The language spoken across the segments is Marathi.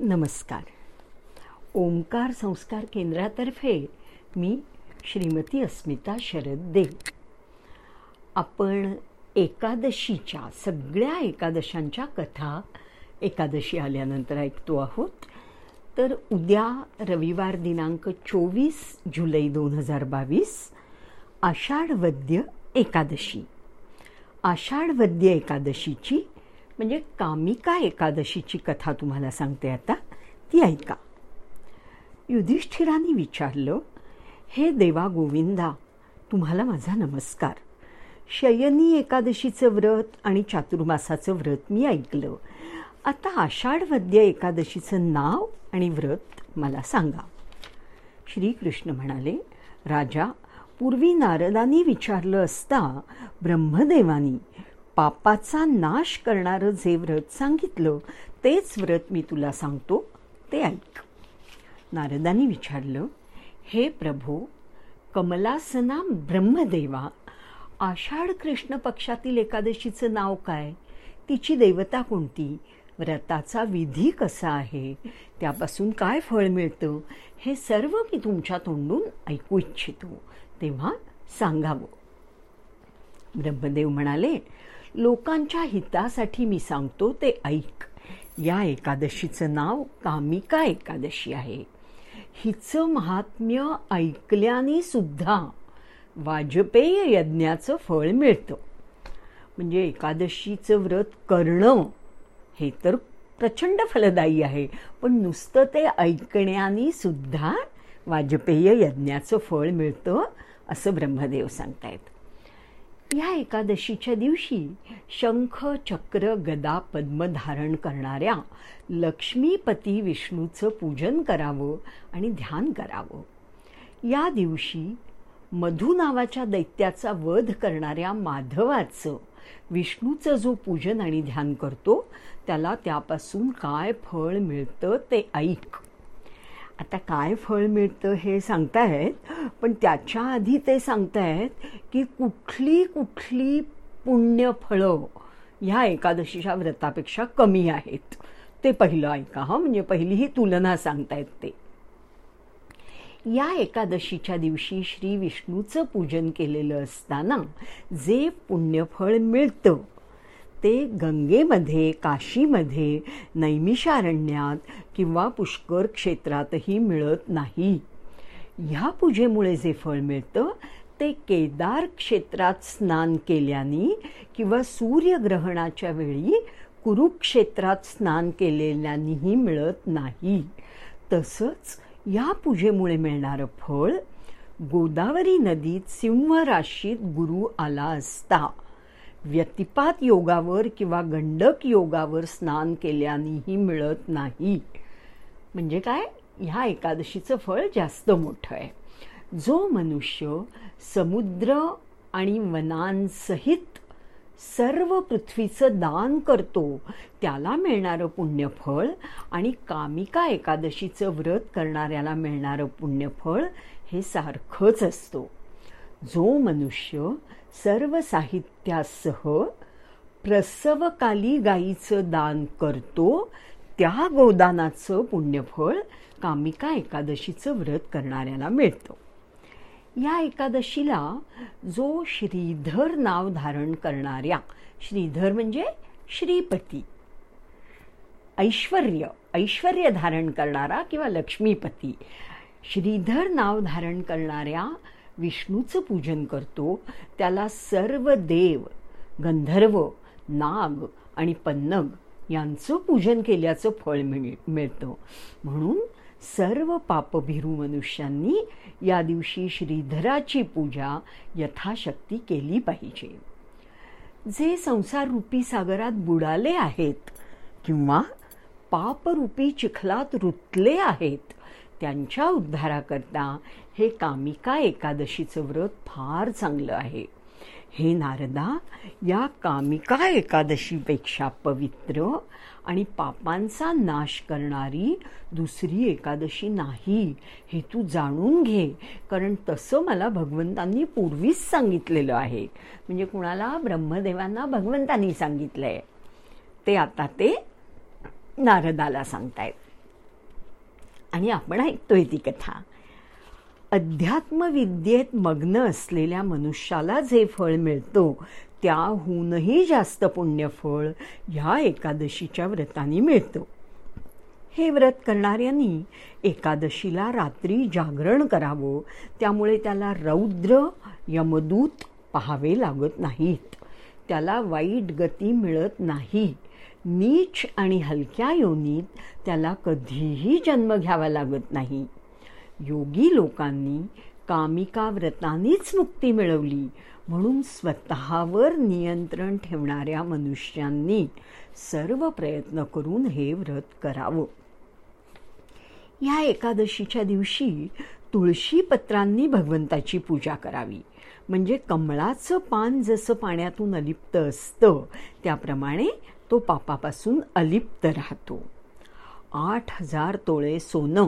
नमस्कार. ओंकार संस्कार केंद्रातर्फे मी श्रीमती अस्मिता शरद. देव आपण एकादशीच्या सगळ्या एकादशांच्या कथा एकादशी आल्यानंतर ऐकतो आहोत. तर उद्या रविवार दिनांक चोवीस जुलै दोन हजार बावीस आषाढवद्य एकादशी. आषाढवद्य एकादशीची म्हणजे कामिका एकादशीची कथा तुम्हाला सांगते आता? ती ऐका. युधिष्ठिराने विचारलं हे देवा गोविंदा तुम्हाला माझा नमस्कार. शयनी एकादशीचं व्रत आणि चातुर्मासाचं व्रत मी ऐकलं. आता आषाढवद्य एकादशीचं नाव आणि व्रत मला सांगा. श्रीकृष्ण म्हणाले राजा पूर्वी नारदांनी विचारलं असता ब्रह्मदेवानी पापाचा नाश करणारं जे व्रत सांगितलं तेच व्रत मी तुला सांगतो ते ऐक. नारदांनी विचारलं हे प्रभो कमलासना ब्रह्मदेवा आषाढ कृष्ण पक्षातील एकादशीचं नाव काय? तिची देवता कोणती? व्रताचा विधी कसा आहे? त्यापासून काय फळ मिळतं? हे सर्व मी तुमच्या तोंडून ऐकू इच्छितो. तेव्हा सांगावं. ब्रह्मदेव म्हणाले लोकांच्या हितासाठी मी सांगतो ते ऐक. या एकादशीचं नाव कामिका एकादशी आहे. हिचं महात्म्य ऐकल्याने सुद्धा वाजपेय यज्ञाचं फळ मिळतं. म्हणजे एकादशीचं व्रत करणं हे तर प्रचंड फलदायी आहे पण नुसतं ते ऐकण्याने सुद्धा वाजपेय यज्ञाचं फळ मिळतं असं ब्रह्मदेव सांगतायत. या एकादशीच्या दिवशी शंख चक्र गदा पद्म धारण करणाऱ्या लक्ष्मीपती विष्णूचं पूजन करावं आणि ध्यान करावं. या दिवशी मधु नावाच्या दैत्याचा वध करणाऱ्या माधवाचं विष्णूचं जो पूजन आणि ध्यान करतो त्याला त्यापासून काय फळ मिळतं ते ऐक. आता काय फळ मिळतं हे सांगतायत पण त्याच्या आधी ते सांगतायत की कुठली कुठली पुण्यफळं ह्या एकादशीच्या व्रतापेक्षा कमी आहेत. ते पहिलं ऐका हा म्हणजे पहिली ही तुलना सांगतायत ते. या एकादशीच्या दिवशी श्री विष्णूचं पूजन केलेलं असताना जे पुण्यफळ मिळतं ते गंगेमध्ये काशीमध्ये नैमिषारण्यात किंवा पुष्कर क्षेत्रातही मिळत नाही. ह्या पूजेमुळे जे फळ मिळतं ते केदार क्षेत्रात स्नान केल्याने किंवा सूर्यग्रहणाच्या वेळी कुरुक्षेत्रात स्नान केलेल्यानेही मिळत नाही. तसंच या पूजेमुळे मिळणारं फळ गोदावरी नदीत सिंह राशीत गुरु आला असता. व्यतिपात योगावर किंवा गंडक योगावर स्नान केल्यानेही मिळत नाही. म्हणजे काय? ह्या एकादशीचं फळ जास्त मोठं आहे. जो मनुष्य समुद्र आणि वनांसहित सर्व पृथ्वीचं दान करतो त्याला मिळणारं पुण्यफळ आणि कामिका एकादशीचं व्रत करणाऱ्याला मिळणारं पुण्यफळ हे सारखंच असतो. जो मनुष्य सर्व साहित्यासह प्रसवकाली गायीचं दान करतो त्या गोदानाचं पुण्यफळ कामिका एकादशीचं व्रत करणाऱ्याला मिळतं. या एकादशीला जो श्रीधर नाव धारण करणाऱ्या श्रीधर म्हणजे श्रीपती ऐश्वर्य ऐश्वर धारण करणारा किंवा लक्ष्मीपती श्रीधर नाव धारण करणाऱ्या विष्णूचं पूजन करतो त्याला सर्व देव गंधर्व नाग आणि पन्नग यांचं पूजन केल्याचं फळ मिळ मिळतं. म्हणून सर्व पापभिरू मनुष्यांनी या दिवशी श्रीधराची पूजा यथाशक्ती केली पाहिजे. जे संसार रूपी सागरात बुडाले आहेत किंवा पापरूपी चिखलात रुतले आहेत त्यांच्या उद्धाराकरता हे कामिका एकादशीचं व्रत फार चांगलं आहे. हे नारदा या कामिका एकादशीपेक्षा पवित्र आणि पापांचा नाश करणारी दुसरी एकादशी नाही हे तू जाणून घे कारण तसं मला भगवंतांनी पूर्वीच सांगितलेलं आहे. म्हणजे कुणाला? ब्रह्मदेवांना भगवंतांनी सांगितलं आहे ते आता ते नारदाला सांगतायत. आणि आपण ऐकतोय ती कथा. अध्यात्मविद्येत मग्न असलेल्या मनुष्याला जे फळ मिळतो त्याहूनही जास्त पुण्यफळ ह्या एकादशीच्या व्रताने मिळतं. हे व्रत करणाऱ्यांनी एकादशीला रात्री जागरण करावं त्यामुळे त्याला रौद्र यमदूत पाहावे लागत नाहीत. त्याला वाईट गती मिळत नाही. नीच आणि हलक्या योनीत त्याला कधीही जन्म घ्यावा लागत नाही. योगी लोकांनी कामिका व्रतानेच मुक्ती मिळवली म्हणून स्वतःवर नियंत्रण ठेवणाऱ्या मनुष्यांनी सर्व प्रयत्न करून हे व्रत करावं. या एकादशीच्या दिवशी तुळशी पत्रांनी भगवंताची पूजा करावी. म्हणजे कमळाचं पान जसं पाण्यातून अलिप्त असतं त्याप्रमाणे तो पापापासून अलिप्त राहतो. आठ हजार तोळे सोनं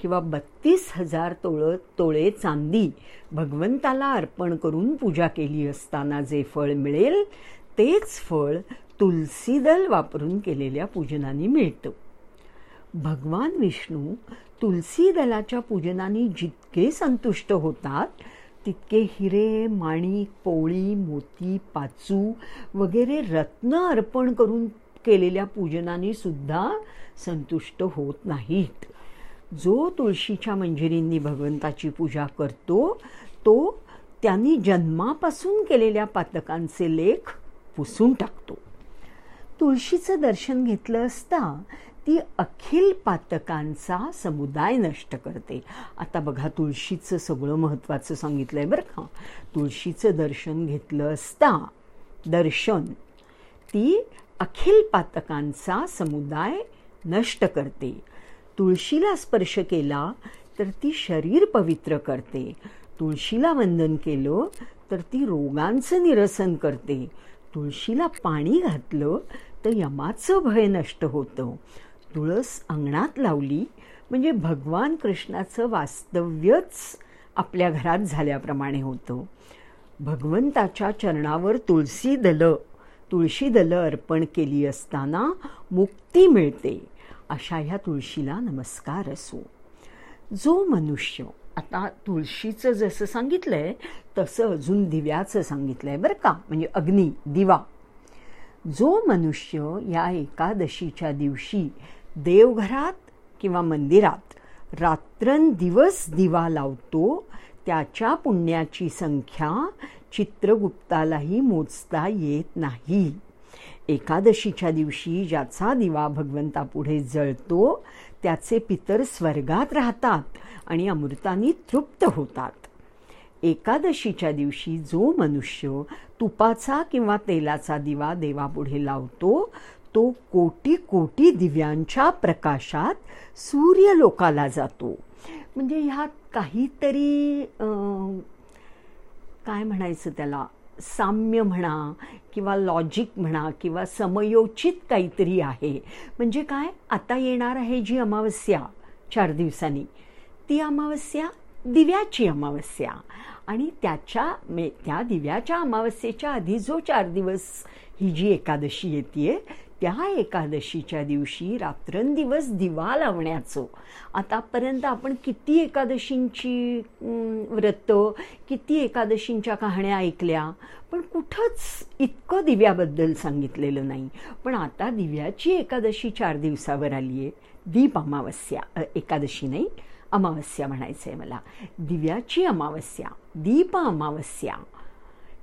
किंवा बत्तीस हजार तोळ तोळे चांदी भगवंताला अर्पण करून पूजा केली असताना जे फळ मिळेल तेच फळ तुलसीदल वापरून केलेल्या पूजनाने मिळतं. भगवान विष्णू तुलसी दलाच्या पूजनाने जितके संतुष्ट होतात तितके हिरे माणिक पोळी मोती पाचू वगैरे रत्न अर्पण करून केलेल्या पूजनाने सुद्धा संतुष्ट होत नाहीत. जो तुळशीच्या मंजिरींनी भगवंताची पूजा करतो तो त्यांनी जन्मापासून केलेल्या पातकांचे लेख पुसून टाकतो. तुळशीचं दर्शन घेतलं असता ती अखिल पातकांचा समुदाय नष्ट करते. आता बघा तुळशीचं सगळं महत्त्वाचं सांगितलंय बरं का. तुळशीचं दर्शन घेतलं असता दर्शन ती अखिल पातकांचा समुदाय नष्ट करते. तुळशीला स्पर्श केला तर ती शरीर पवित्र करते. तुळशीला वंदन केलं तर ती रोगांचं निरसन करते. तुळशीला पाणी घातलं तर यमाचं भय नष्ट होतं. तुळस अंगणात लावली म्हणजे भगवान कृष्णाचं वास्तव्यच आपल्या घरात झाल्याप्रमाणे होतं. भगवंताच्या चरणावर तुळशी दलं तुळशी दलं अर्पण केली असताना मुक्ती मिळते अशा ह्या तुळशीला नमस्कार असो. जो मनुष्य आता तुळशीचं जसं सांगितलंय तसं अजून दिव्याचं सांगितलंय बरं का म्हणजे अग्नी दिवा. जो मनुष्य या एकादशीच्या दिवशी देवघरात किंवा मंदिरात रात्रंदिवस दिवा लावतो त्याच्या पुण्याची संख्या चित्रगुप्तालाही मोजता येत नाही. एकादशीच्या दिवशी ज्याचा दिवा भगवंतापुढे जळतो त्याचे पितर स्वर्गात राहतात आणि अमृतानी तृप्त होतात. एकादशीच्या दिवशी जो मनुष्य तुपाचा किंवा तेलाचा दिवा देवापुढे लावतो तो कोटी कोटी दिव्यांच्या प्रकाशात सूर्यलोकाला जातो. म्हणजे ह्यात काहीतरी काय म्हणायचं त्याला? साम्य म्हणा किंवा लॉजिक म्हणा किंवा समयोचित काहीतरी आहे. म्हणजे काय? आता येणार आहे जी अमावस्या चार दिवसांनी. ती अमावस्या दिव्याची अमावस्या. आणि त्याच्या म्हणजे त्या दिव्याच्या अमावस्येच्या आधी जो चार दिवस ही जी एकादशी येते त्या एकादशीच्या दिवशी रात्रंदिवस दिवा लावण्याचं. आतापर्यंत आपण किती एकादशींची व्रत किती एकादशींच्या कहाण्या ऐकल्या पण कुठंच इतकं दिव्याबद्दल सांगितलेलं नाही. पण आता दिव्याची एकादशी चार दिवसावर आली आहे दीप अमावस्या. एकादशी नाही अमावस्या म्हणायचं आहे मला. दिव्याची अमावस्या. दीप अमावस्या.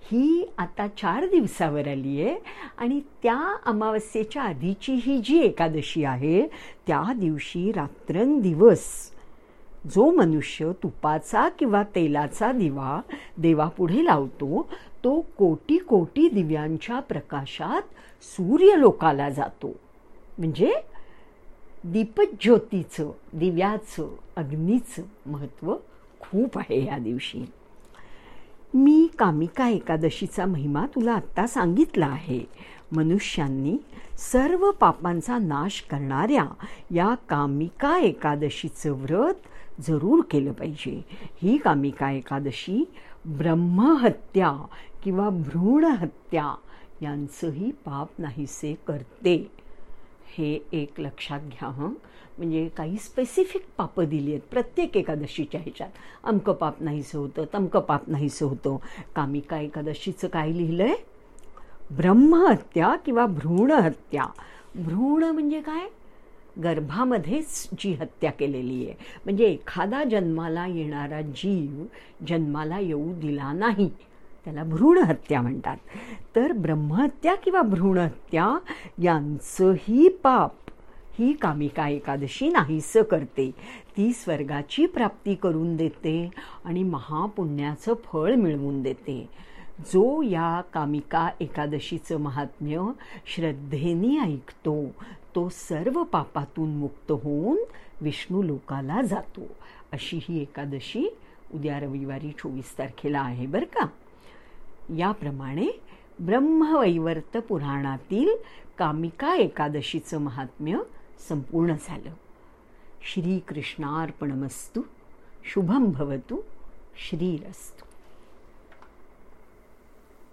ही आता चार दिवसावर आली आहे आणि त्या अमावस्येच्या आधीची ही जी एकादशी आहे त्या दिवशी रात्रंदिवस जो मनुष्य तुपाचा किंवा तेलाचा दिवा देवापुढे लावतो तो कोटी कोटी दिव्यांच्या प्रकाशात सूर्यलोकाला जातो. म्हणजे दीपज्योतीचं दिव्याचं अग्नीचं महत्त्व खूप आहे या दिवशी. मी कामिका एकादशीचा महिमा तुला आत्ता सांगितला आहे. मनुष्यांनी सर्व पापांचा नाश करणाऱ्या या कामिका एकादशीचं व्रत जरूर केलं पाहिजे. ही कामिका एकादशी ब्रह्महत्या किंवा भ्रूणहत्या यांचंही पाप नाहीसे करते. हे एक लक्षात घ्या हं. म्हणजे काही स्पेसिफिक पापं दिली आहेत प्रत्येक एकादशीच्या ह्याच्यात. अमकं पाप नाहीसं होतं तमकं पाप नाहीसं होतं. कामिका एकादशीचं काय लिहिलं आहे ब्रह्महत्या किंवा भ्रूण हत्या भ्रूण म्हणजे काय? गर्भामध्येच जी हत्या केलेली आहे. म्हणजे एखादा जन्माला येणारा जीव जन्माला येऊ दिला नाही. त्याला भ्रूणहत्या म्हणतात. तर ब्रह्महत्या किंवा भ्रूणहत्या यांचंही पाप ही कामिका एकादशी नाहीसं करते. ती स्वर्गाची प्राप्ती करून देते आणि महापुण्याचं फळ मिळवून देते. जो या कामिका एकादशीचं महात्म्य श्रद्धेने ऐकतो तो सर्व पापातून मुक्त होऊन विष्णू लोकाला जातो. अशी ही एकादशी उद्या रविवारी चोवीस तारखेला आहे बरं का? याप्रमाणे ब्रह्मवैवर्त पुराणातील कामिका एकादशीचं महात्म्य संपूर्ण झालं. श्रीकृष्णार्पणमस्तू शुभम भवतु श्रीरस्तु.